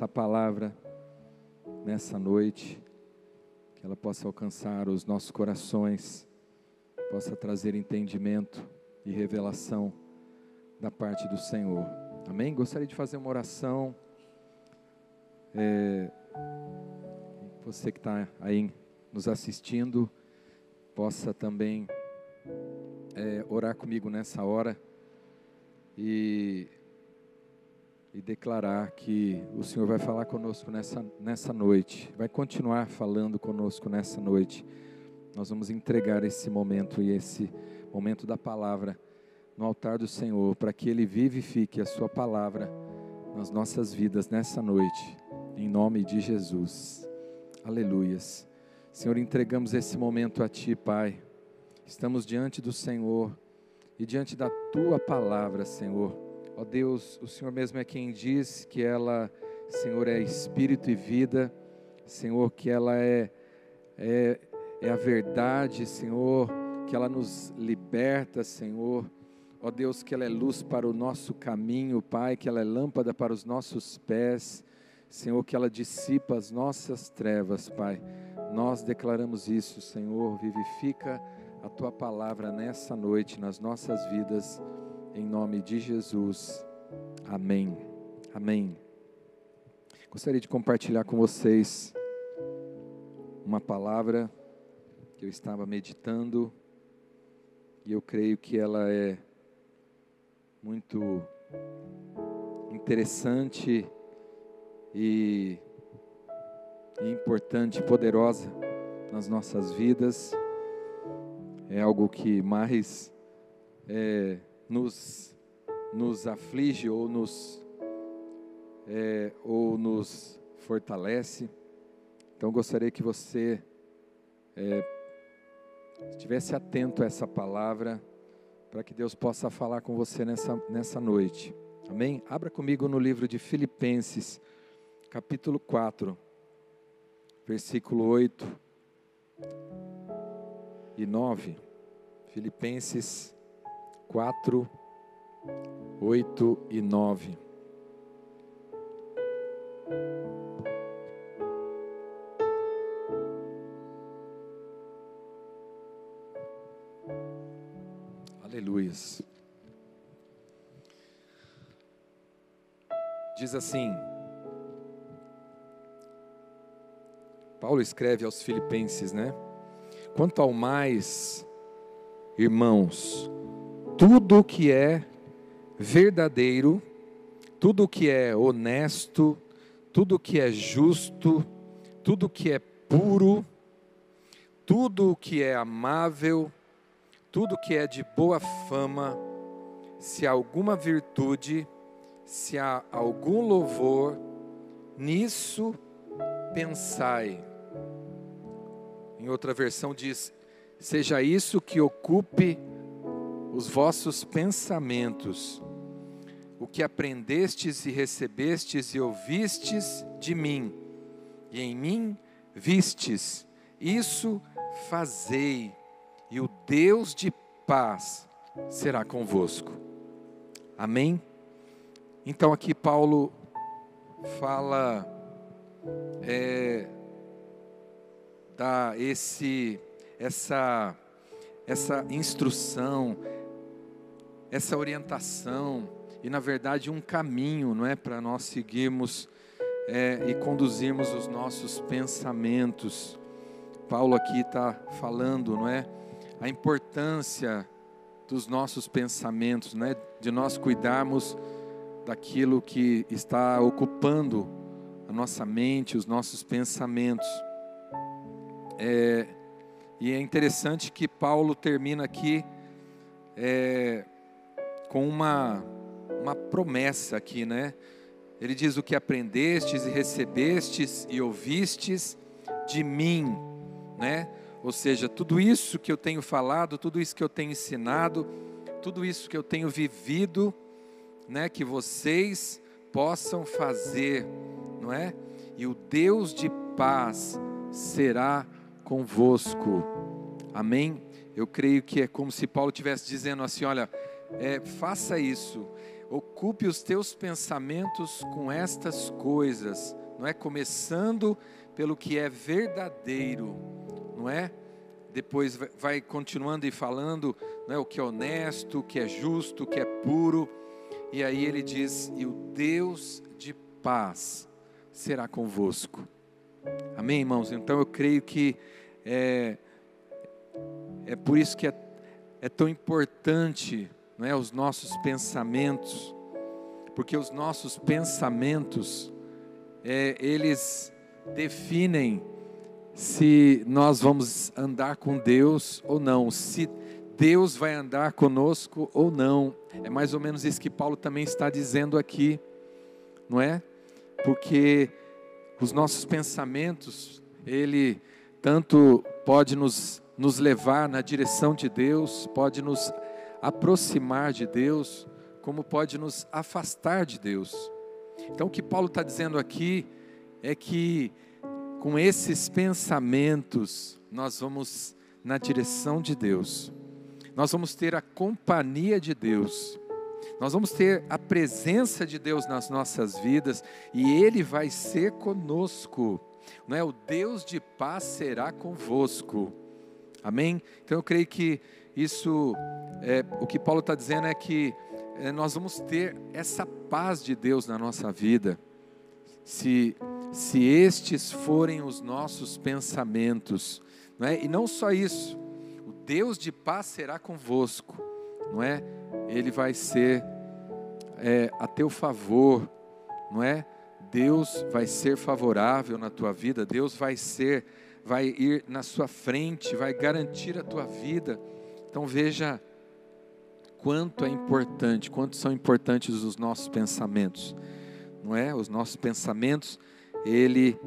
da palavra nessa noite, que ela possa alcançar os nossos corações, possa trazer entendimento e revelação da parte do Senhor. Amém? Gostaria de fazer uma oração. É, você que está aí nos assistindo, possa também é, orar comigo nessa hora e, e declarar que o Senhor vai falar conosco nessa, nessa noite, vai continuar falando conosco nessa noite. Nós vamos entregar esse momento e esse momento da palavra no altar do Senhor, para que Ele vivifique a Sua palavra nas nossas vidas nessa noite, em nome de Jesus. Aleluias. Senhor, entregamos esse momento a Ti, Pai. Estamos diante do Senhor e diante da tua palavra, Senhor. Ó Deus, o Senhor mesmo é quem diz que ela, Senhor, é espírito e vida, Senhor, que ela é, é, é a verdade, Senhor, que ela nos liberta, Senhor. Ó Deus, que ela é luz para o nosso caminho, Pai, que ela é lâmpada para os nossos pés, Senhor, que ela dissipa as nossas trevas, Pai. Nós declaramos isso, Senhor, vivifica a tua palavra nessa noite nas nossas vidas, em nome de Jesus. Amém. Amém. Gostaria de compartilhar com vocês uma palavra que eu estava meditando e eu creio que ela é muito interessante e, e importante, poderosa nas nossas vidas é algo que mais é, nos, nos aflige ou nos, é, ou nos fortalece. Então, gostaria que você é, estivesse atento a essa palavra, para que Deus possa falar com você nessa, nessa noite. Amém? Abra comigo no livro de Filipenses, capítulo 4, versículo 8 e 9. Filipenses 4, 8 e 9. Aleluias. Diz assim: Paulo escreve aos Filipenses, né? Quanto ao mais, irmãos, tudo que é verdadeiro, tudo que é honesto, tudo que é justo, tudo que é puro, tudo que é amável, tudo que é de boa fama, se há alguma virtude, se há algum louvor, nisso pensai. Em outra versão diz: seja isso que ocupe os vossos pensamentos, o que aprendestes e recebestes e ouvistes de mim, e em mim vistes, isso fazei, e o Deus de paz será convosco. Amém? Então aqui Paulo fala é, dá esse, essa, essa instrução, essa orientação e na verdade um caminho, não é, para nós seguirmos é, e conduzirmos os nossos pensamentos. Paulo aqui está falando, não é, a importância dos nossos pensamentos, né, de nós cuidarmos daquilo que está ocupando a nossa mente, os nossos pensamentos. É, e é interessante que Paulo termina aqui é, com uma, uma promessa aqui, né? Ele diz o que aprendestes e recebestes e ouvistes de mim, né? Ou seja, tudo isso que eu tenho falado, tudo isso que eu tenho ensinado, tudo isso que eu tenho vivido, né, que vocês possam fazer, não é? E o Deus de paz será convosco. Amém? Eu creio que é como se Paulo estivesse dizendo assim: olha, é, faça isso. ocupe os teus pensamentos com estas coisas, não é? Começando pelo que é verdadeiro, não é? Depois vai continuando e falando, não é? O que é honesto, o que é justo, o que é puro. E aí ele diz: E o Deus de paz será convosco. Amém, irmãos? Então eu creio que é, é por isso que é, é tão importante não é, os nossos pensamentos, porque os nossos pensamentos, é, eles definem se nós vamos andar com Deus ou não, se Deus vai andar conosco ou não. É mais ou menos isso que Paulo também está dizendo aqui, não é? Porque os nossos pensamentos, ele tanto pode nos, nos levar na direção de Deus, pode nos aproximar de Deus, como pode nos afastar de Deus. Então, o que Paulo está dizendo aqui é que com esses pensamentos nós vamos na direção de Deus, nós vamos ter a companhia de Deus, nós vamos ter a presença de Deus nas nossas vidas e Ele vai ser conosco, não é? O Deus de paz será convosco, amém? Então eu creio que isso, é, o que Paulo está dizendo é que é, nós vamos ter essa paz de Deus na nossa vida, se, se estes forem os nossos pensamentos, não é? E não só isso, o Deus de paz será convosco, não é? Ele vai ser é, a teu favor, não é? Deus vai ser favorável na tua vida, Deus vai ser, vai ir na sua frente, vai garantir a tua vida. Então veja quanto é importante, quanto são importantes os nossos pensamentos, não é? Os nossos pensamentos, ele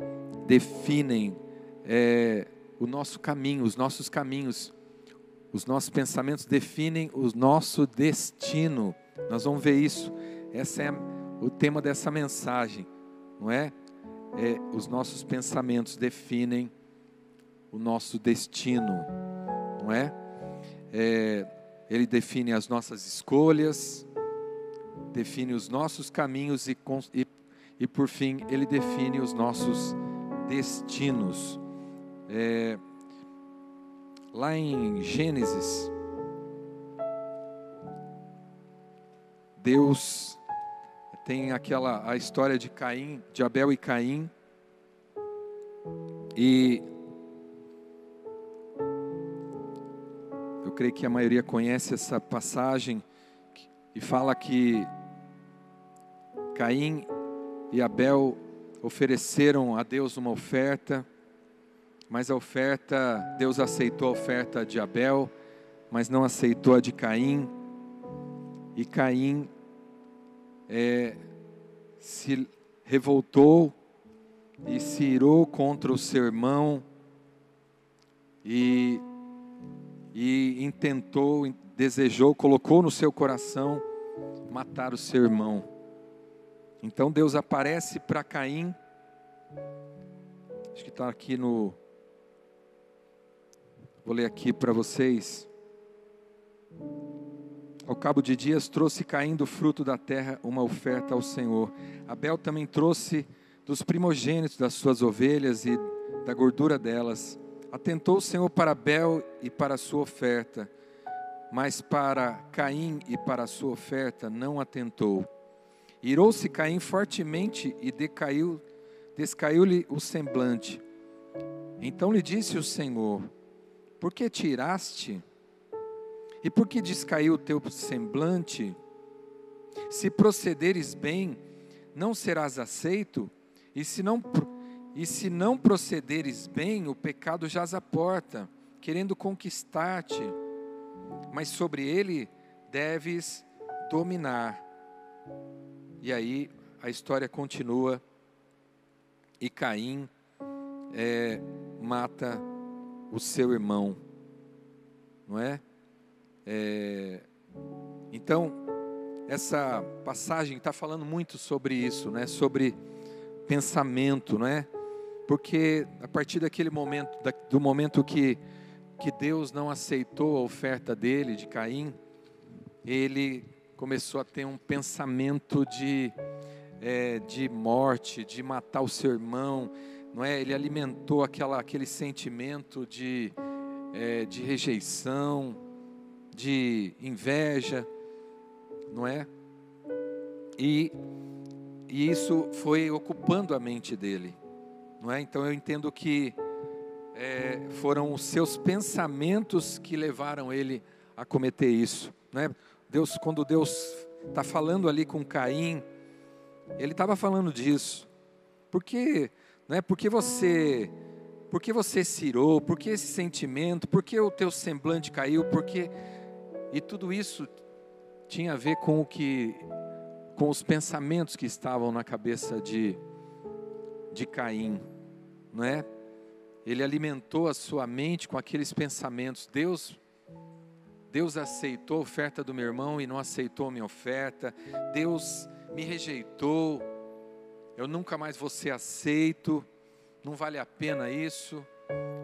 definem é, o nosso caminho, os nossos caminhos, os nossos pensamentos definem o nosso destino. Nós vamos ver isso. Esse é o tema dessa mensagem, não é? é os nossos pensamentos definem o nosso destino, não é? É, ele define as nossas escolhas, define os nossos caminhos e, e, e por fim, ele define os nossos destinos. É, lá em Gênesis, Deus tem aquela a história de Caim, de Abel e Caim, e creio que a maioria conhece essa passagem e fala que Caim e Abel ofereceram a Deus uma oferta, mas a oferta, Deus aceitou a oferta de Abel, mas não aceitou a de Caim. E Caim é, se revoltou e se irou contra o seu irmão e e intentou, desejou, colocou no seu coração matar o seu irmão. Então Deus aparece para Caim, acho que está aqui no. Vou ler aqui para vocês. Ao cabo de dias, trouxe Caim do fruto da terra uma oferta ao Senhor. Abel também trouxe dos primogênitos das suas ovelhas e da gordura delas. Atentou o Senhor para Abel e para a sua oferta, mas para Caim e para a sua oferta não atentou. Irou-se Caim fortemente e decaiu, descaiu-lhe o semblante. Então lhe disse o Senhor: Por que tiraste? E por que descaiu o teu semblante? Se procederes bem, não serás aceito, e se não e se não procederes bem, o pecado jaz à porta, querendo conquistar-te, mas sobre ele deves dominar. E aí a história continua, e Caim é, mata o seu irmão, não é? é então, essa passagem está falando muito sobre isso, né? Sobre pensamento, não é? Porque a partir daquele momento, do momento que, que Deus não aceitou a oferta dele, de Caim, ele começou a ter um pensamento de, é, de morte, de matar o seu irmão, não é? Ele alimentou aquela, aquele sentimento de, é, de rejeição, de inveja, não é? E, e isso foi ocupando a mente dele, não é? Então eu entendo que é, foram os seus pensamentos que levaram ele a cometer isso, é? Deus, quando Deus está falando ali com Caim, ele estava falando disso, porque, não é? Porque você por que você cirou? Por que esse sentimento? Por que o teu semblante caiu? Porque e tudo isso tinha a ver com o que com os pensamentos que estavam na cabeça de de Caim, não é? Ele alimentou a sua mente com aqueles pensamentos. Deus Deus aceitou a oferta do meu irmão e não aceitou a minha oferta. Deus me rejeitou. Eu nunca mais vou ser aceito. Não vale a pena isso.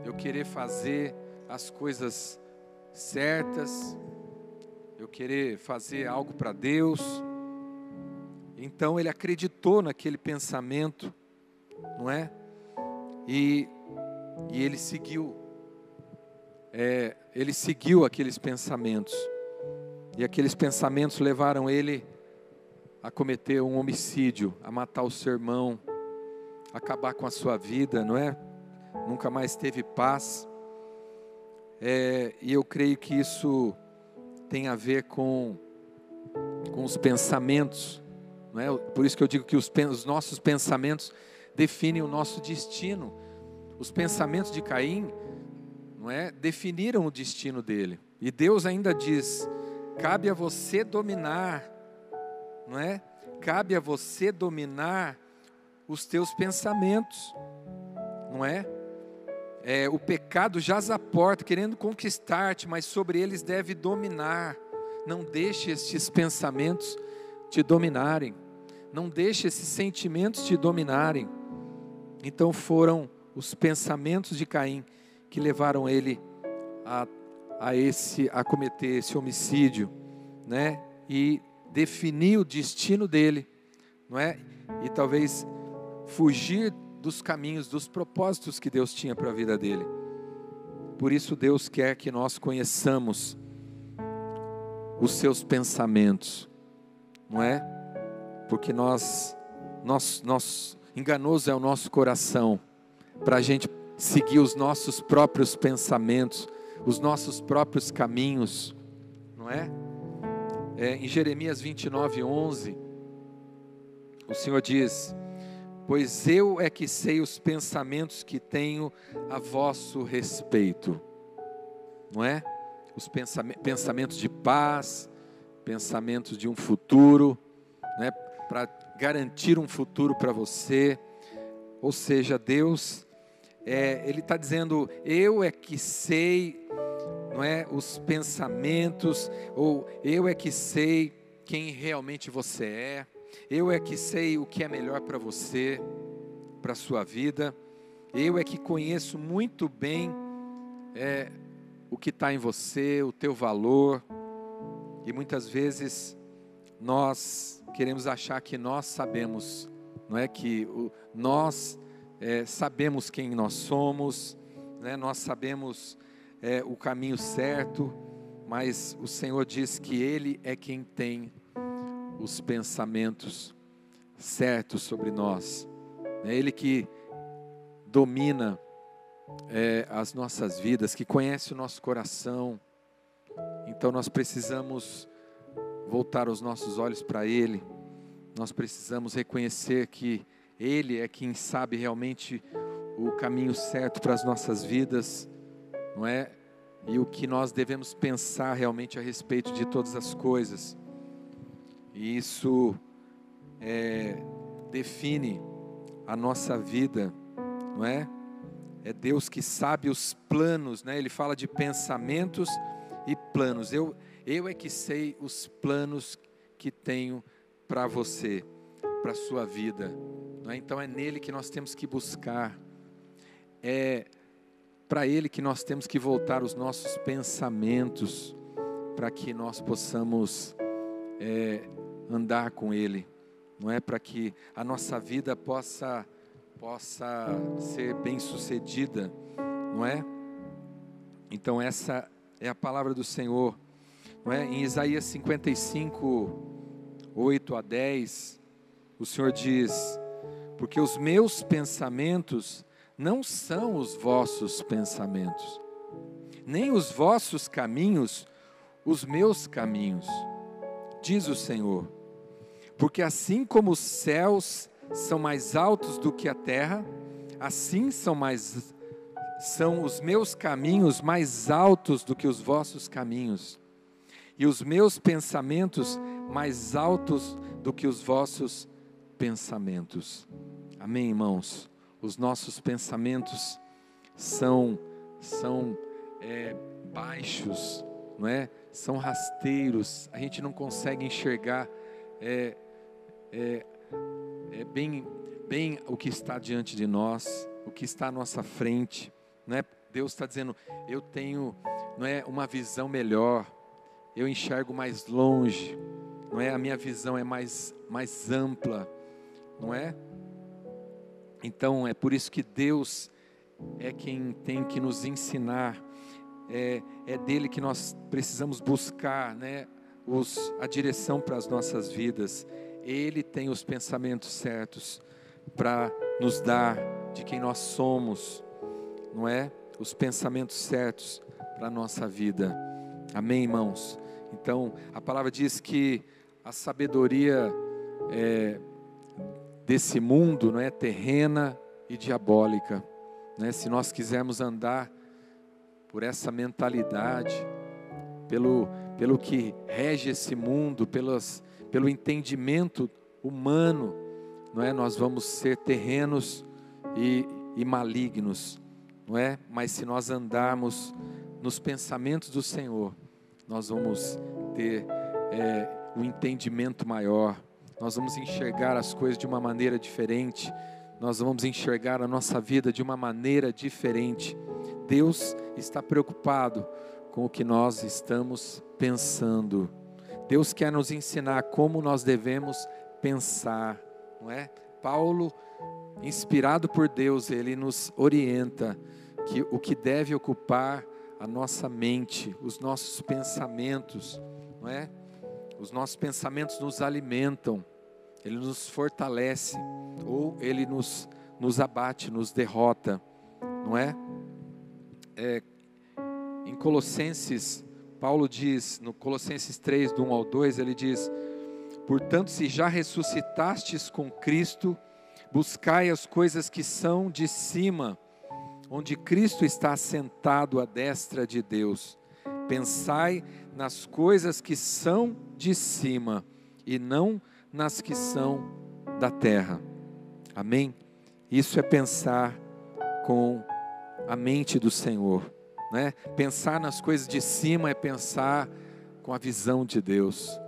Eu querer fazer as coisas certas eu querer fazer algo para Deus. Então ele acreditou naquele pensamento, não é? E, e ele seguiu, é, ele seguiu aqueles pensamentos. E aqueles pensamentos levaram ele a cometer um homicídio, a matar o seu irmão, acabar com a sua vida, não é? Nunca mais teve paz. É, e eu creio que isso tem a ver com, com os pensamentos. Não é? Por isso que eu digo que os, os nossos pensamentos definem o nosso destino. Os pensamentos de Caim não é, definiram o destino dele. E Deus ainda diz: cabe a você dominar, não é? Cabe a você dominar os teus pensamentos, não é? é, o pecado jaz à porta, querendo conquistar-te, mas sobre eles deve dominar. Não deixe estes pensamentos te dominarem. Não deixe esses sentimentos te dominarem. Então foram os pensamentos de Caim que levaram ele a, a esse a cometer esse homicídio, né? E definir o destino dele, não é? E talvez fugir dos caminhos, dos propósitos que Deus tinha para a vida dele. Por isso, Deus quer que nós conheçamos os seus pensamentos, não é? Porque nós, nós, nós enganoso é o nosso coração, para a gente seguir os nossos próprios pensamentos, os nossos próprios caminhos, não é? é em Jeremias 29, 11, o Senhor diz: pois eu é que sei os pensamentos que tenho a vosso respeito. Não é? Os pensamentos de paz, pensamentos de um futuro, né? para garantir um futuro para você. Ou seja, Deus, é, Ele está dizendo: eu é que sei, não é, os pensamentos, ou eu é que sei quem realmente você é. Eu é que sei o que é melhor para você, para a sua vida. Eu é que conheço muito bem é, o que está em você, o teu valor. E muitas vezes nós queremos achar que nós sabemos, não é que o, nós é, sabemos quem nós somos, né? nós sabemos é, o caminho certo, mas o Senhor diz que Ele é quem tem os pensamentos certos sobre nós. É Ele que domina é, as nossas vidas, que conhece o nosso coração. Então nós precisamos voltar os nossos olhos para Ele. Nós precisamos reconhecer que Ele é quem sabe realmente o caminho certo para as nossas vidas, não é? E o que nós devemos pensar realmente a respeito de todas as coisas. E isso é, define a nossa vida, não é? É Deus que sabe os planos, né? Ele fala de pensamentos e planos. Eu, eu é que sei os planos que tenho para você, para a sua vida. É? Então é nele que nós temos que buscar. É para ele que nós temos que voltar os nossos pensamentos, para que nós possamos é, andar com Ele, não é para que a nossa vida possa possa ser bem sucedida, não é? Então essa é a palavra do Senhor, é? Em Isaías 55, 8 a 10, o Senhor diz: Porque os meus pensamentos não são os vossos pensamentos, nem os vossos caminhos os meus caminhos, diz o Senhor. Porque assim como os céus são mais altos do que a terra, assim são mais são os meus caminhos mais altos do que os vossos caminhos, e os meus pensamentos mais altos do que os vossos pensamentos. Amém, irmãos? Os nossos pensamentos são são é, baixos, não é? São rasteiros. A gente não consegue enxergar é, é, é bem, bem o que está diante de nós, o que está à nossa frente. Não é? Deus está dizendo, eu tenho não é, uma visão melhor, eu enxergo mais longe, não é? A minha visão é mais, mais ampla, não é? Então é por isso que Deus é quem tem que nos ensinar, é, é dele que nós precisamos buscar, né? Os, a direção para as nossas vidas. Ele tem os pensamentos certos para nos dar de quem nós somos, não é? Os pensamentos certos para a nossa vida. Amém, irmãos? Então, a palavra diz que a sabedoria é, desse mundo não é terrena e diabólica. Né? Se nós quisermos andar por essa mentalidade, pelo, pelo que rege esse mundo, pelas, pelo entendimento humano, não é? Nós vamos ser terrenos e, e malignos, não é? Mas se nós andarmos nos pensamentos do Senhor, nós vamos ter é, um entendimento maior, nós vamos enxergar as coisas de uma maneira diferente, nós vamos enxergar a nossa vida de uma maneira diferente. Deus está preocupado com o que nós estamos pensando. Deus quer nos ensinar como nós devemos pensar, não é? Paulo, inspirado por Deus, ele nos orienta que o que deve ocupar a nossa mente, os nossos pensamentos, não é? Os nossos pensamentos nos alimentam, ele nos fortalece ou ele nos nos abate, nos derrota, não é? é em Colossenses Paulo diz, no Colossenses 3, do 1 ao 2, ele diz: Portanto, se já ressuscitastes com Cristo, buscai as coisas que são de cima, onde Cristo está sentado à destra de Deus. Pensai nas coisas que são de cima e não nas que são da terra. Amém? Isso é pensar com a mente do Senhor. Né? Pensar nas coisas de cima é pensar com a visão de Deus,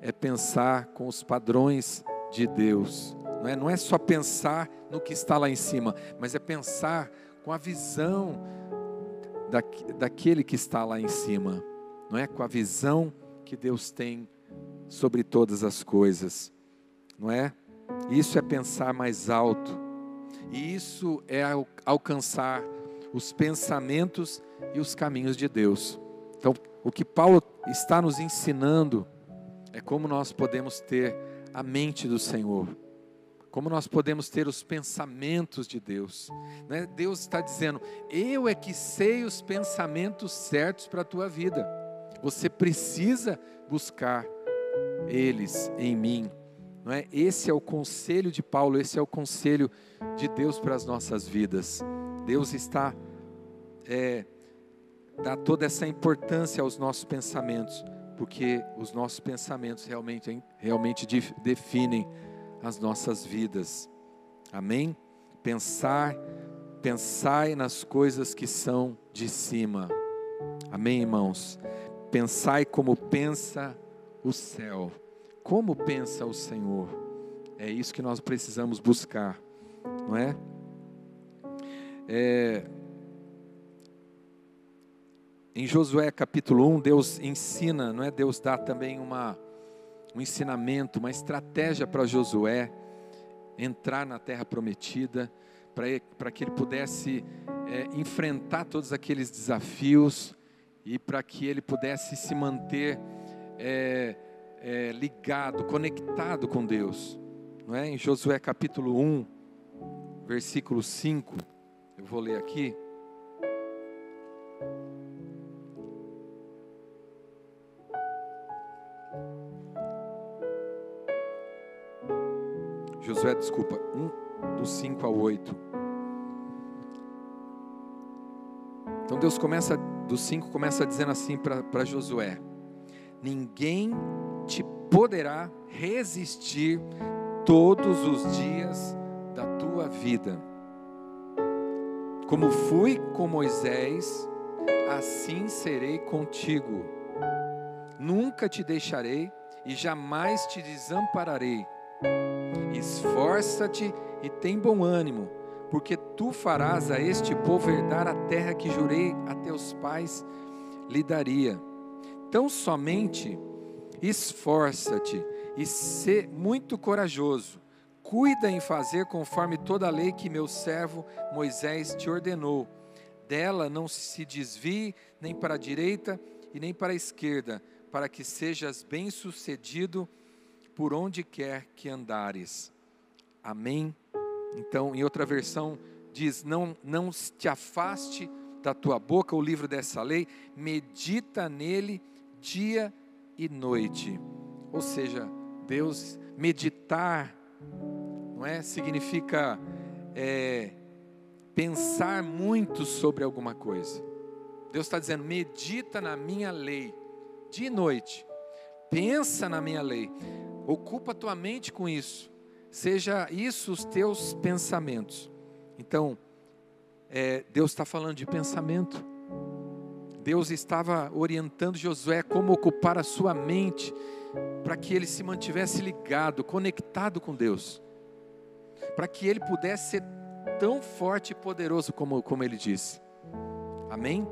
é pensar com os padrões de Deus. Não é, não é só pensar no que está lá em cima, mas é pensar com a visão da, daquele que está lá em cima, não é? Com a visão que Deus tem sobre todas as coisas, não é? Isso é pensar mais alto, e isso é alcançar os pensamentos e os caminhos de Deus. Então, o que Paulo está nos ensinando é como nós podemos ter a mente do Senhor, como nós podemos ter os pensamentos de Deus. Né? Deus está dizendo: Eu é que sei os pensamentos certos para a tua vida. Você precisa buscar eles em mim. Não é? Esse é o conselho de Paulo, esse é o conselho de Deus para as nossas vidas. Deus está é, dá toda essa importância aos nossos pensamentos, porque os nossos pensamentos realmente, realmente definem as nossas vidas. Amém? Pensar, pensai nas coisas que são de cima. Amém, irmãos? Pensai como pensa o céu. Como pensa o Senhor? É isso que nós precisamos buscar, não é? É, em Josué capítulo 1, Deus ensina, não é? Deus dá também uma, um ensinamento, uma estratégia para Josué entrar na terra prometida, para que ele pudesse é, enfrentar todos aqueles desafios e para que ele pudesse se manter é, é, ligado, conectado com Deus. Não é? Em Josué capítulo 1, versículo 5, eu vou ler aqui. Josué, desculpa, 1 do 5 ao 8. Então Deus começa, do 5 começa dizendo assim para Josué: Ninguém te poderá resistir todos os dias da tua vida. Como fui com Moisés, assim serei contigo. Nunca te deixarei e jamais te desampararei. Esforça-te e tem bom ânimo, porque tu farás a este povo herdar a terra que jurei a teus pais lhe daria. Tão somente esforça-te e sê muito corajoso. Cuida em fazer conforme toda a lei que meu servo Moisés te ordenou. Dela não se desvie nem para a direita e nem para a esquerda, para que sejas bem-sucedido por onde quer que andares. Amém? Então, em outra versão, diz: não, não te afaste da tua boca o livro dessa lei, medita nele dia e noite. Ou seja, Deus, meditar, não é? Significa é, pensar muito sobre alguma coisa. Deus está dizendo: medita na minha lei, dia e noite. Pensa na minha lei. Ocupa tua mente com isso. Seja isso os teus pensamentos. Então, é, Deus está falando de pensamento. Deus estava orientando Josué como ocupar a sua mente para que ele se mantivesse ligado, conectado com Deus, para que ele pudesse ser tão forte e poderoso como, como ele disse. Amém?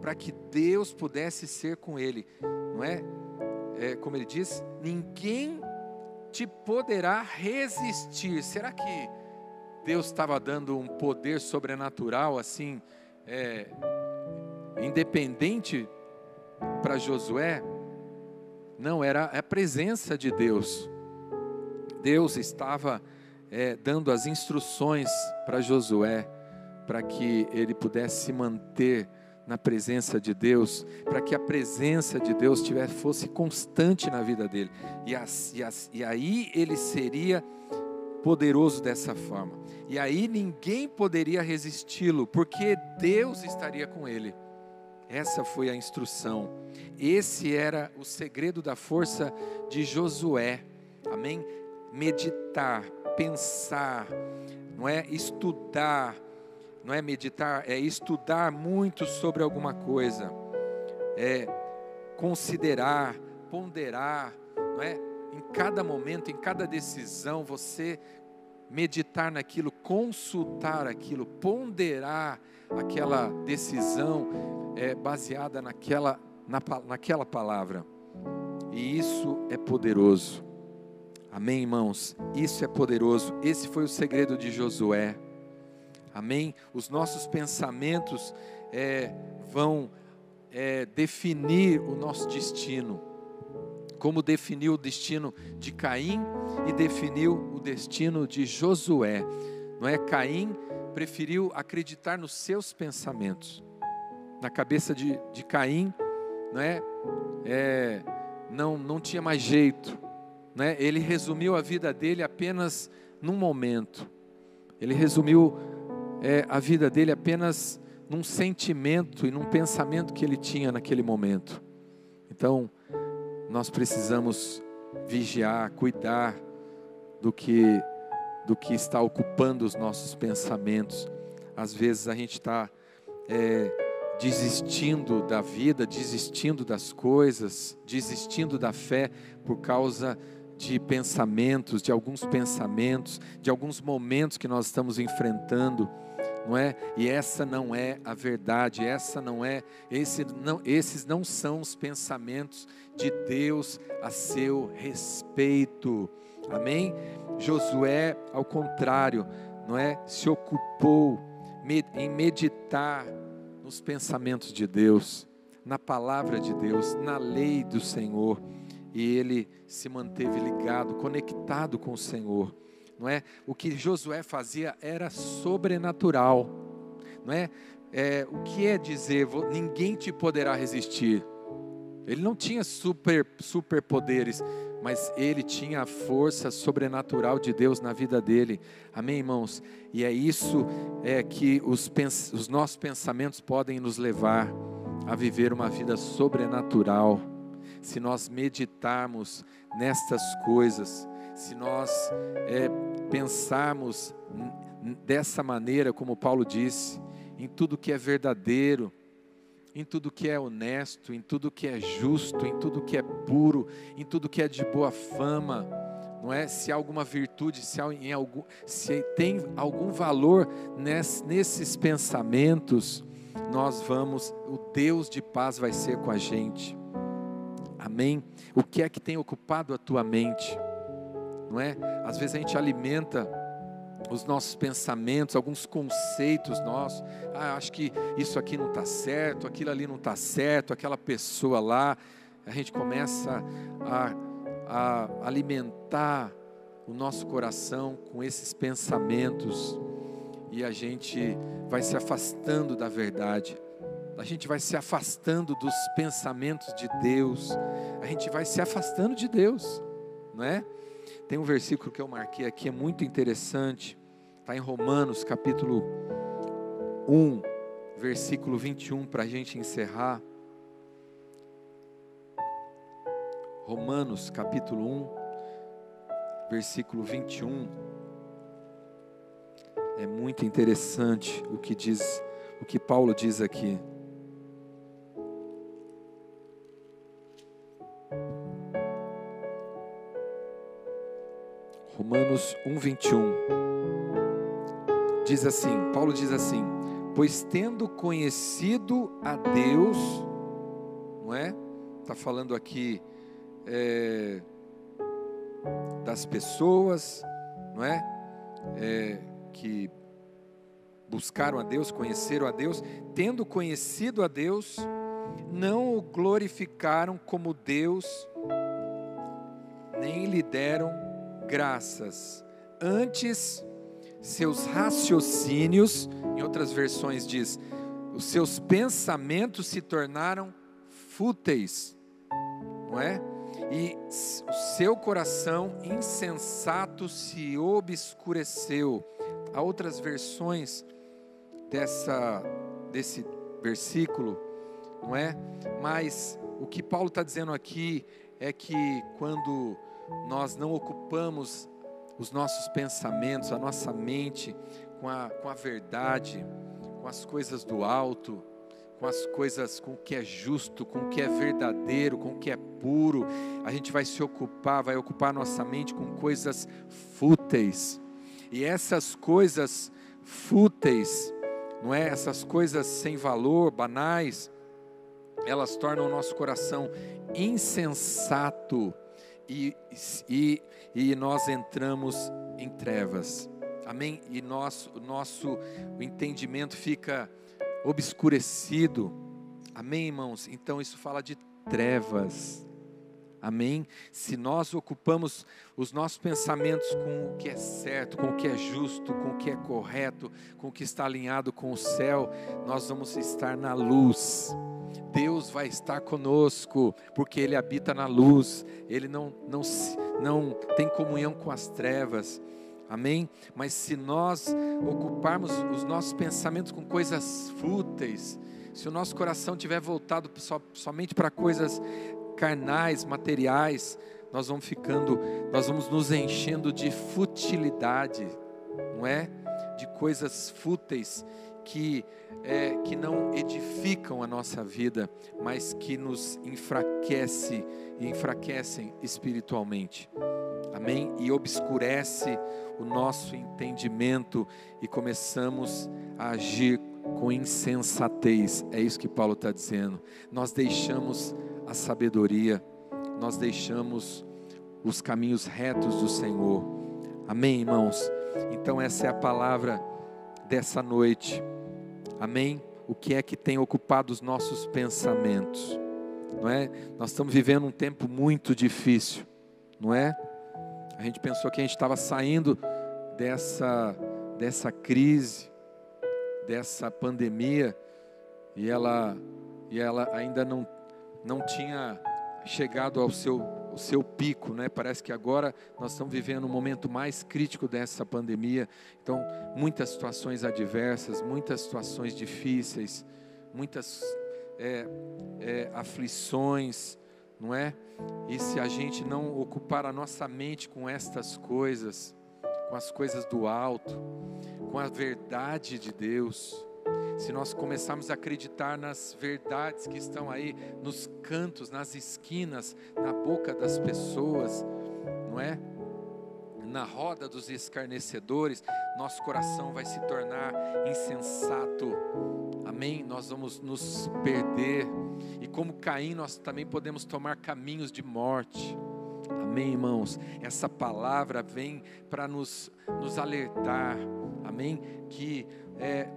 Para que Deus pudesse ser com ele, não é? é como ele diz, ninguém te poderá resistir. Será que Deus estava dando um poder sobrenatural assim, é, independente para Josué? Não, era a presença de Deus. Deus estava é, dando as instruções para Josué, para que ele pudesse se manter na presença de Deus, para que a presença de Deus tivesse, fosse constante na vida dele. E, as, e, as, e aí ele seria poderoso dessa forma. E aí ninguém poderia resisti-lo, porque Deus estaria com ele. Essa foi a instrução. Esse era o segredo da força de Josué. Amém? Meditar, pensar, não é? Estudar, não é meditar, é estudar muito sobre alguma coisa, é considerar, ponderar, não é? Em cada momento, em cada decisão, você meditar naquilo, consultar aquilo, ponderar aquela decisão é, baseada naquela, na, naquela palavra. E isso é poderoso. Amém, irmãos? Isso é poderoso. Esse foi o segredo de Josué. Amém? Os nossos pensamentos é, vão é, definir o nosso destino. Como definiu o destino de Caim e definiu o destino de Josué. Não é? Caim preferiu acreditar nos seus pensamentos. Na cabeça de, de Caim, não é? é não, não tinha mais jeito. Né? Ele resumiu a vida dele apenas num momento. Ele resumiu é, a vida dele apenas num sentimento e num pensamento que ele tinha naquele momento. Então, nós precisamos vigiar, cuidar do que do que está ocupando os nossos pensamentos. Às vezes a gente está é, desistindo da vida, desistindo das coisas, desistindo da fé por causa de pensamentos, de alguns pensamentos, de alguns momentos que nós estamos enfrentando não é? E essa não é a verdade, essa não é, esse não, esses não são os pensamentos de Deus a seu respeito. Amém? Josué, ao contrário, não é? Se ocupou em meditar nos pensamentos de Deus, na palavra de Deus, na lei do Senhor, e ele se manteve ligado, conectado com o Senhor não é? O que Josué fazia era sobrenatural, não é? é o que é dizer ninguém te poderá resistir? Ele não tinha super superpoderes, mas ele tinha a força sobrenatural de Deus na vida dele. Amém, irmãos? E é isso é que os, os nossos pensamentos podem nos levar a viver uma vida sobrenatural. Se nós meditarmos nestas coisas, se nós é, pensarmos dessa maneira, como Paulo disse, em tudo que é verdadeiro, em tudo que é honesto, em tudo que é justo, em tudo que é puro, em tudo que é de boa fama, não é? Se há alguma virtude, se, há em algum, se tem algum valor ness, nesses pensamentos, nós vamos, o Deus de paz vai ser com a gente. Amém? O que é que tem ocupado a tua mente? Não é? Às vezes a gente alimenta os nossos pensamentos, alguns conceitos nossos. Ah, acho que isso aqui não está certo, aquilo ali não está certo, aquela pessoa lá. A gente começa a, a alimentar o nosso coração com esses pensamentos e a gente vai se afastando da verdade. A gente vai se afastando dos pensamentos de Deus. A gente vai se afastando de Deus, não é? Tem um versículo que eu marquei aqui, é muito interessante. Está em Romanos, capítulo 1, versículo 21, para a gente encerrar. Romanos, capítulo 1, versículo 21. É muito interessante o que diz, o que Paulo diz aqui. Romanos 1:21 diz assim, Paulo diz assim: pois tendo conhecido a Deus, não é? Está falando aqui é, das pessoas, não é? é? Que buscaram a Deus, conheceram a Deus, tendo conhecido a Deus, não o glorificaram como Deus, nem lhe deram graças. Antes, seus raciocínios, em outras versões diz, os seus pensamentos se tornaram fúteis, não é? E o seu coração insensato se obscureceu. Há outras versões dessa, desse versículo, não é? Mas o que Paulo está dizendo aqui é que quando nós não ocupamos os nossos pensamentos, a nossa mente com a, com a verdade, com as coisas do alto, com as coisas, com o que é justo, com o que é verdadeiro, com o que é puro, a gente vai se ocupar, vai ocupar nossa mente com coisas fúteis. E essas coisas fúteis, não é? Essas coisas sem valor, banais, elas tornam o nosso coração insensato e, e, e nós entramos em trevas. Amém? E nosso, nosso entendimento fica obscurecido. Amém, irmãos? Então isso fala de trevas. Amém? Se nós ocupamos os nossos pensamentos com o que é certo, com o que é justo, com o que é correto, com o que está alinhado com o céu, nós vamos estar na luz. Deus vai estar conosco, porque Ele habita na luz, Ele não, não, não tem comunhão com as trevas. Amém? Mas se nós ocuparmos os nossos pensamentos com coisas fúteis, se o nosso coração estiver voltado so, somente para coisas carnais, materiais, nós vamos ficando, nós vamos nos enchendo de futilidade, não é? De coisas fúteis que é, que não edificam a nossa vida, mas que nos enfraquece e enfraquecem espiritualmente. amém? E obscurece o nosso entendimento e começamos a agir com insensatez. É isso que Paulo está dizendo. Nós deixamos a sabedoria, nós deixamos os caminhos retos do Senhor. Amém, irmãos? Então, essa é a palavra dessa noite. Amém? O que é que tem ocupado os nossos pensamentos? Não é? Nós estamos vivendo um tempo muito difícil, não é? A gente pensou que a gente estava saindo dessa dessa crise, dessa pandemia, e ela e ela ainda não não tinha chegado ao seu o seu pico, né? Parece que agora nós estamos vivendo um momento mais crítico dessa pandemia. Então, muitas situações adversas, muitas situações difíceis, muitas é, é, aflições, não é? E se a gente não ocupar a nossa mente com estas coisas, com as coisas do alto, com a verdade de Deus, se nós começarmos a acreditar nas verdades que estão aí nos cantos, nas esquinas, na boca das pessoas, não é? Na roda dos escarnecedores, nosso coração vai se tornar insensato. Amém? Nós vamos nos perder. E como Caim, nós também podemos tomar caminhos de morte. Amém, irmãos? Essa palavra vem para nos, nos alertar. Amém? Que é,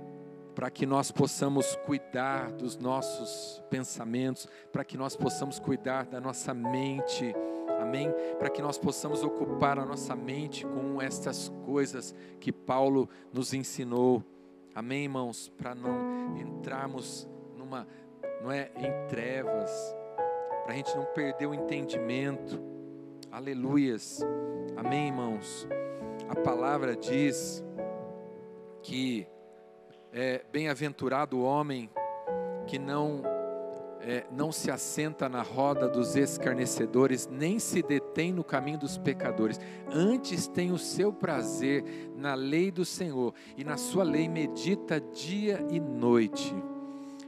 para que nós possamos cuidar dos nossos pensamentos, para que nós possamos cuidar da nossa mente, amém? Para que nós possamos ocupar a nossa mente com estas coisas que Paulo nos ensinou, amém, irmãos? Para não entrarmos numa, não é, em trevas, para a gente não perder o entendimento, aleluias, amém, irmãos? A palavra diz que é, bem-aventurado o homem que não é, não se assenta na roda dos escarnecedores, nem se detém no caminho dos pecadores. Antes tem o seu prazer na lei do Senhor, e na sua lei medita dia e noite.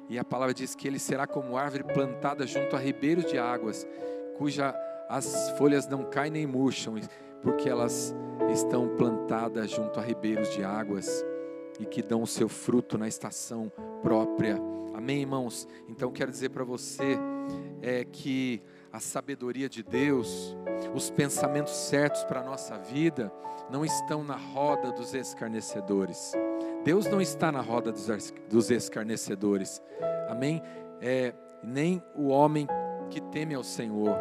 E a palavra diz que ele será como árvore plantada junto a ribeiros de águas, cuja as folhas não caem nem murcham, porque elas estão plantadas junto a ribeiros de águas e que dão o seu fruto na estação própria. Amém, irmãos? Então quero dizer para você é que a sabedoria de Deus, os pensamentos certos para a nossa vida, não estão na roda dos escarnecedores. Deus não está na roda dos escarnecedores. Amém? É, nem o homem que teme ao Senhor.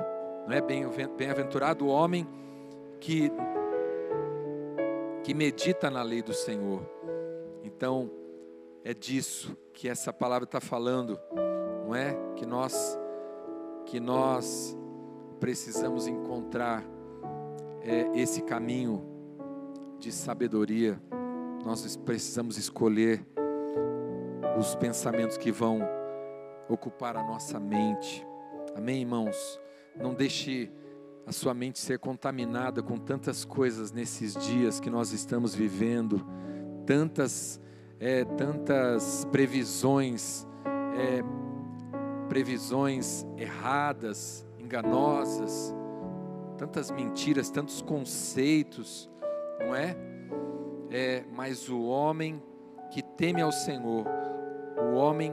Não é bem-aventurado o homem que, que medita na lei do Senhor. Então, é disso que essa palavra está falando, não é? Que nós, que nós precisamos encontrar é, esse caminho de sabedoria. Nós precisamos escolher os pensamentos que vão ocupar a nossa mente. Amém, irmãos? Não deixe a sua mente ser contaminada com tantas coisas nesses dias que nós estamos vivendo tantas, é, tantas previsões, é, previsões erradas, enganosas, tantas mentiras, tantos conceitos, não é? é? Mas o homem que teme ao Senhor, o homem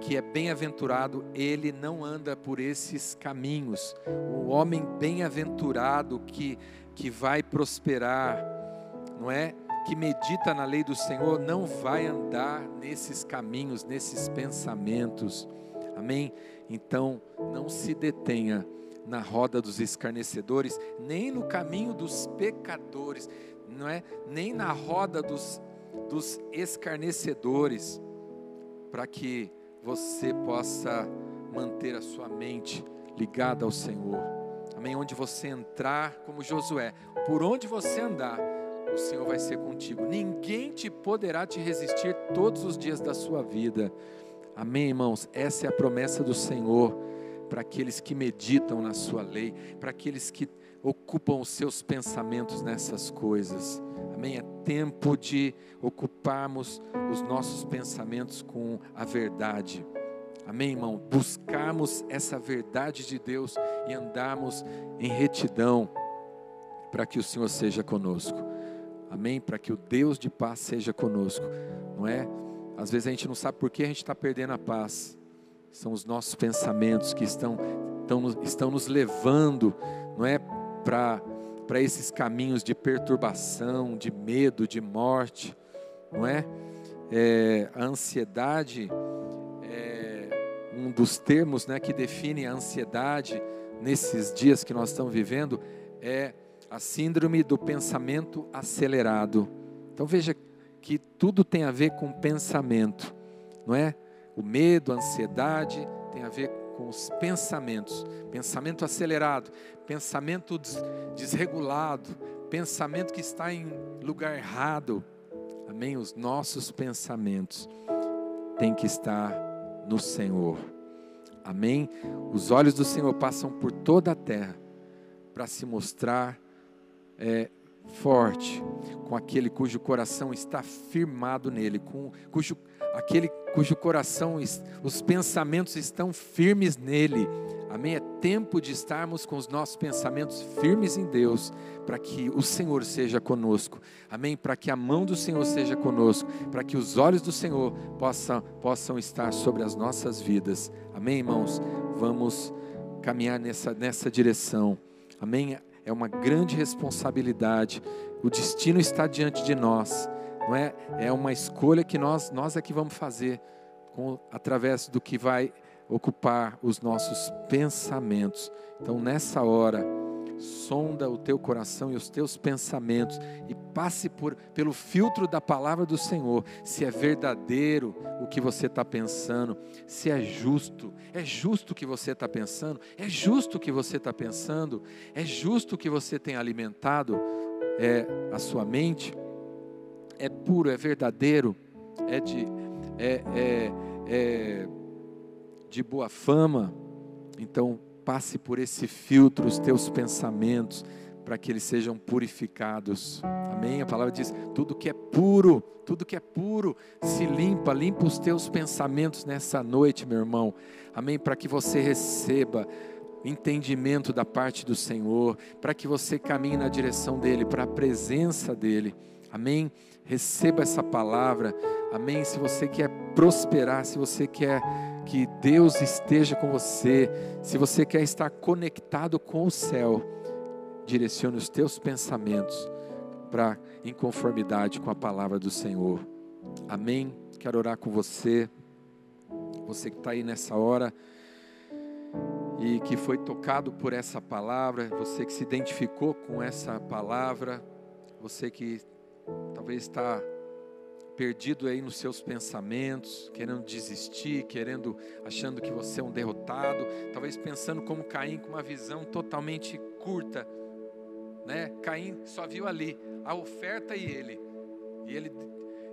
que é bem-aventurado, ele não anda por esses caminhos. O homem bem-aventurado que, que vai prosperar, não é? Que medita na lei do Senhor não vai andar nesses caminhos, nesses pensamentos. Amém? Então, não se detenha na roda dos escarnecedores, nem no caminho dos pecadores, não é? Nem na roda dos, dos escarnecedores, para que você possa manter a sua mente ligada ao Senhor. Amém? Onde você entrar, como Josué, por onde você andar, o Senhor vai ser contigo. Ninguém te poderá te resistir todos os dias da sua vida. Amém, irmãos? Essa é a promessa do Senhor para aqueles que meditam na sua lei, para aqueles que ocupam os seus pensamentos nessas coisas. Amém? É tempo de ocuparmos os nossos pensamentos com a verdade. Amém, irmão? Buscarmos essa verdade de Deus e andarmos em retidão para que o Senhor seja conosco. Amém? Para que o Deus de paz seja conosco. Não é? Às vezes a gente não sabe por que a gente está perdendo a paz. São os nossos pensamentos que estão, estão, estão nos levando, não é? Para para esses caminhos de perturbação, de medo, de morte, não é? é a ansiedade é um dos termos né, que define a ansiedade nesses dias que nós estamos vivendo é a síndrome do pensamento acelerado. Então veja que tudo tem a ver com pensamento, não é? O medo, a ansiedade tem a ver com os pensamentos, pensamento acelerado, pensamento desregulado, pensamento que está em lugar errado. Amém? Os nossos pensamentos têm que estar no Senhor. Amém? Os olhos do Senhor passam por toda a terra para se mostrar é, forte com aquele cujo coração está firmado nele, com cujo aquele cujo coração, os pensamentos estão firmes nele. Amém? É tempo de estarmos com os nossos pensamentos firmes em Deus, para que o Senhor seja conosco. Amém? Para que a mão do Senhor seja conosco, para que os olhos do Senhor possam, possam estar sobre as nossas vidas. Amém, irmãos? Vamos caminhar nessa, nessa direção. Amém? É uma grande responsabilidade. O destino está diante de nós não é? É uma escolha que nós, nós é que vamos fazer com, através do que vai ocupar os nossos pensamentos. Então, nessa hora, sonda o teu coração e os teus pensamentos e passe por, pelo filtro da palavra do Senhor, se é verdadeiro o que você está pensando, se é justo, é justo o que você está pensando, é justo o que você está pensando, é justo o que você tem alimentado é, a sua mente é puro, é verdadeiro, é de, é, é, é de boa fama, então passe por esse filtro os teus pensamentos, para que eles sejam purificados. Amém? A palavra diz: tudo que é puro, tudo que é puro, se limpa, limpa os teus pensamentos nessa noite, meu irmão. Amém? Para que você receba entendimento da parte do Senhor, para que você caminhe na direção dele, para a presença dele. Amém? receba essa palavra, amém? Se você quer prosperar, se você quer que Deus esteja com você, se você quer estar conectado com o céu, direcione os teus pensamentos para em conformidade com a palavra do Senhor, amém? Quero orar com você, você que está aí nessa hora e que foi tocado por essa palavra, você que se identificou com essa palavra, você que talvez está perdido aí nos seus pensamentos, querendo desistir, querendo, achando que você é um derrotado, talvez pensando como Caim com uma visão totalmente curta, né? Caim só viu ali a oferta e ele, e ele,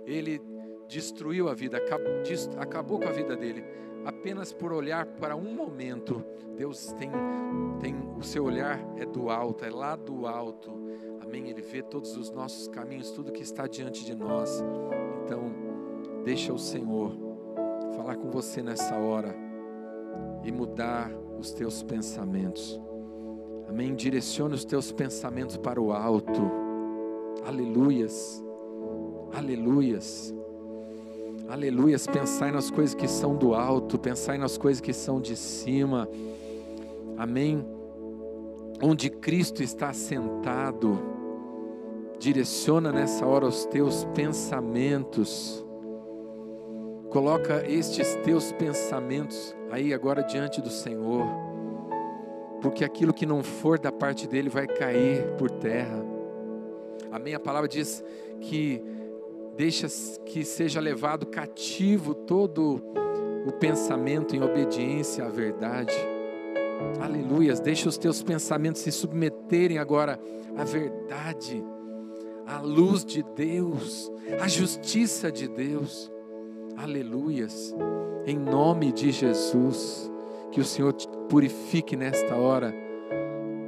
ele destruiu a vida, acabou, com a vida dele, apenas por olhar para um momento. Deus tem, tem o seu olhar é do alto, é lá do alto Amém. Ele vê todos os nossos caminhos, tudo que está diante de nós. Então, deixa o Senhor falar com você nessa hora e mudar os teus pensamentos. Amém. Direcione os teus pensamentos para o alto. Aleluias. Aleluias. Aleluias. Pensai nas coisas que são do alto, pensai nas coisas que são de cima. Amém. Onde Cristo está sentado direciona nessa hora os teus pensamentos. Coloca estes teus pensamentos aí agora diante do Senhor, porque aquilo que não for da parte dele vai cair por terra. A palavra diz que deixa que seja levado cativo todo o pensamento em obediência à verdade. Aleluias. Deixa os teus pensamentos se submeterem agora à verdade a luz de Deus, a justiça de Deus. Aleluias. Em nome de Jesus, que o Senhor te purifique nesta hora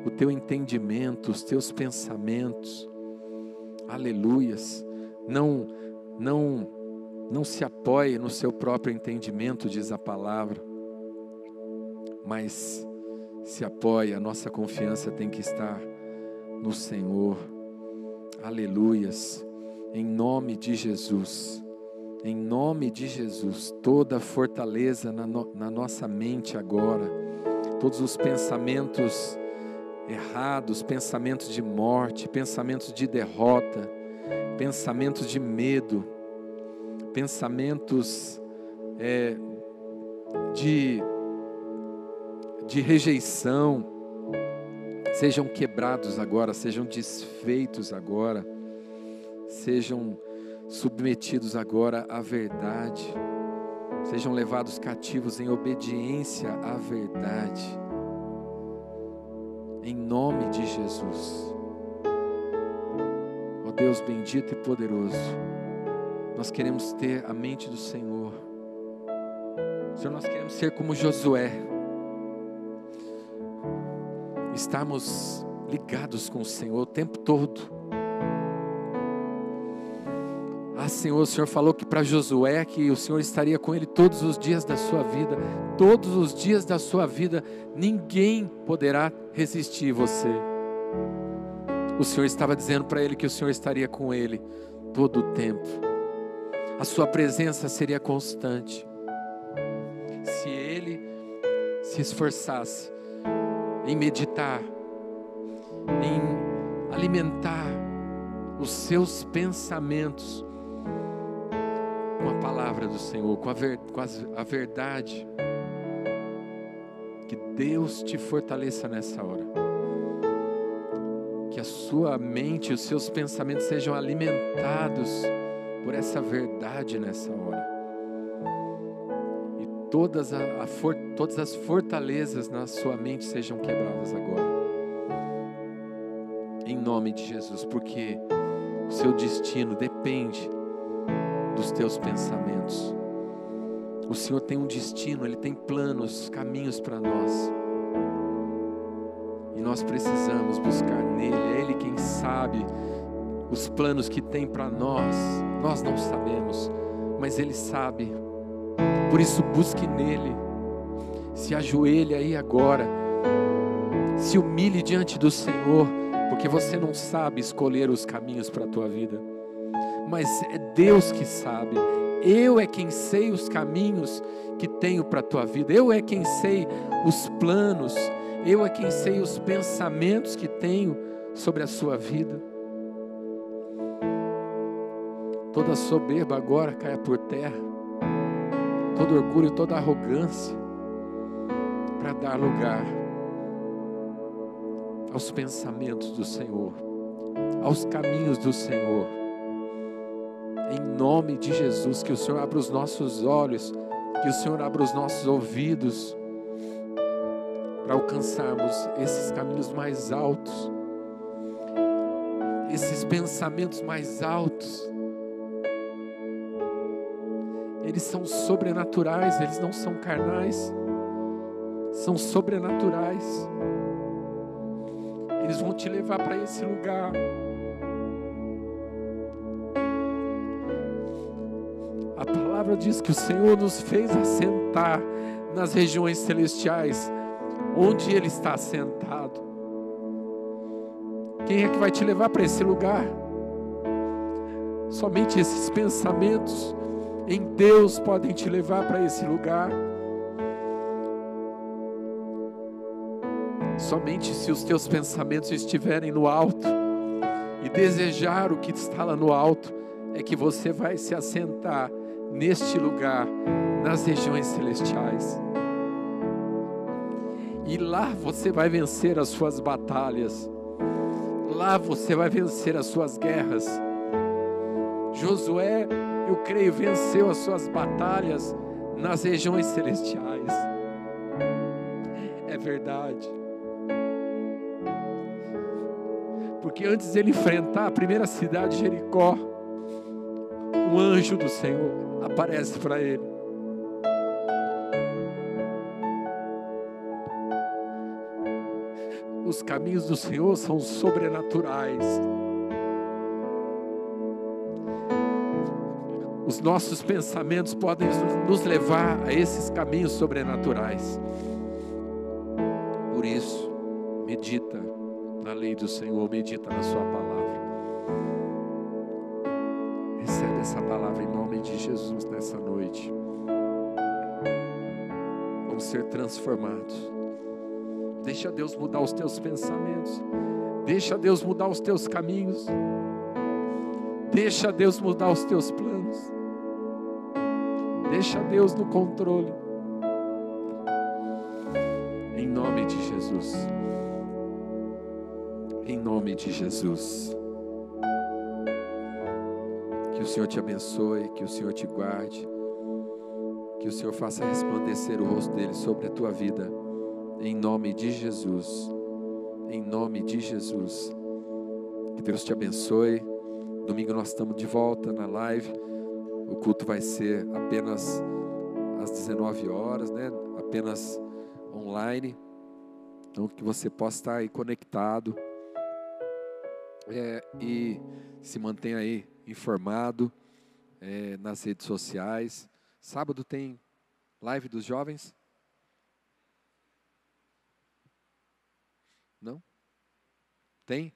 o teu entendimento, os teus pensamentos. Aleluias. Não não não se apoie no seu próprio entendimento, diz a palavra. Mas se apoie, a nossa confiança tem que estar no Senhor. Aleluias. Em nome de Jesus. Em nome de Jesus, toda fortaleza na, no, na nossa mente agora, todos os pensamentos errados, pensamentos de morte, pensamentos de derrota, pensamentos de medo, pensamentos é, de, de rejeição, sejam quebrados agora, sejam desfeitos agora, sejam submetidos agora à verdade, sejam levados cativos em obediência à verdade, em nome de Jesus. Ó Deus bendito e poderoso, nós queremos ter a mente do Senhor, Senhor, nós queremos ser como Josué, estarmos ligados com o Senhor o tempo todo ah, Senhor, o Senhor falou que para Josué que o Senhor estaria com ele todos os dias da sua vida. Todos os dias da sua vida, ninguém poderá resistir você. O Senhor estava dizendo para ele que o Senhor estaria com ele todo o tempo. A sua presença seria constante. Se ele se esforçasse em meditar, em alimentar os seus pensamentos com a palavra do Senhor, com a, ver, com a verdade. Que Deus te fortaleça nessa hora. Que a sua mente, os seus pensamentos sejam alimentados por essa verdade nessa hora. Todas, a, a for, todas as fortalezas na sua mente sejam quebradas agora. Em nome de Jesus, porque o seu destino depende dos teus pensamentos. O Senhor tem um destino, Ele tem planos, caminhos para nós. E nós precisamos buscar nele, é Ele quem sabe os planos que tem para nós. Nós não sabemos, mas Ele sabe. Por isso, busque nele. Se ajoelhe aí agora. Se humilhe diante do Senhor, porque você não sabe escolher os caminhos para a tua vida mas é Deus que sabe. Eu é quem sei os caminhos que tenho para a tua vida. Eu é quem sei os planos. Eu é quem sei os pensamentos que tenho sobre a sua vida. Toda soberba agora caia por terra. Todo orgulho, toda arrogância. Para dar lugar aos pensamentos do Senhor, aos caminhos do Senhor em nome de Jesus, que o Senhor abra os nossos olhos, que o Senhor abra os nossos ouvidos, para alcançarmos esses caminhos mais altos, esses pensamentos mais altos. Eles são sobrenaturais, eles não são carnais, são sobrenaturais. Eles vão te levar para esse lugar palavra diz que o Senhor nos fez assentar nas regiões celestiais, onde Ele está assentado. Quem é que vai te levar para esse lugar? Somente esses pensamentos em Deus podem te levar para esse lugar. Somente se os teus pensamentos estiverem no alto e desejar o que está lá no alto, é que você vai se assentar neste lugar, nas regiões celestiais. E lá você vai vencer as suas batalhas. Lá você vai vencer as suas guerras. Josué, eu creio, venceu as suas batalhas nas regiões celestiais. É verdade. Porque antes de ele enfrentar a primeira cidade, Jericó, um anjo do Senhor aparece para ele. Os caminhos do Senhor são sobrenaturais. Os nossos pensamentos podem nos levar a esses caminhos sobrenaturais. Por isso, medita na lei do Senhor, medita na Sua palavra. Recebe essa palavra em nome de Jesus nessa noite. Vamos ser transformados. Deixa Deus mudar os teus pensamentos. Deixa Deus mudar os teus caminhos. Deixa Deus mudar os teus planos. Deixa Deus no controle. Em nome de Jesus. Em nome de Jesus. Que o Senhor te abençoe, que o Senhor te guarde, que o Senhor faça resplandecer o rosto dele sobre a tua vida. Em nome de Jesus. Em nome de Jesus. Que Deus te abençoe. Domingo nós estamos de volta na live. O culto vai ser apenas às 19 horas, né? Apenas online. Então que você possa estar aí conectado. É, e se mantenha aí informado é, nas redes sociais. Sábado tem live dos jovens? Não? Tem?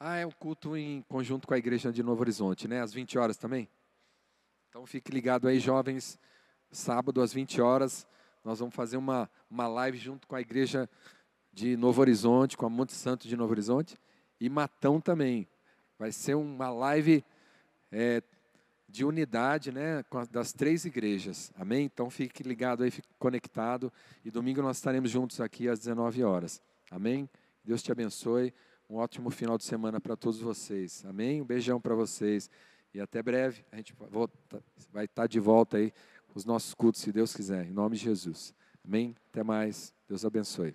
Ah, é o culto em conjunto com a igreja de Novo Horizonte, né? Às 20 horas também? Então fique ligado aí, jovens. Sábado às 20 horas, nós vamos fazer uma, uma live junto com a igreja de Novo Horizonte, com a Monte Santo de Novo Horizonte e Matão também. Vai ser uma live é, de unidade, né, das três igrejas. Amém? Então fique ligado aí, fique conectado. E domingo nós estaremos juntos aqui às 19 horas. Amém? Deus te abençoe. Um ótimo final de semana para todos vocês. Amém? Um beijão para vocês. E até breve. A gente vai estar de volta aí com os nossos cultos, se Deus quiser. Em nome de Jesus. Amém? Até mais. Deus abençoe.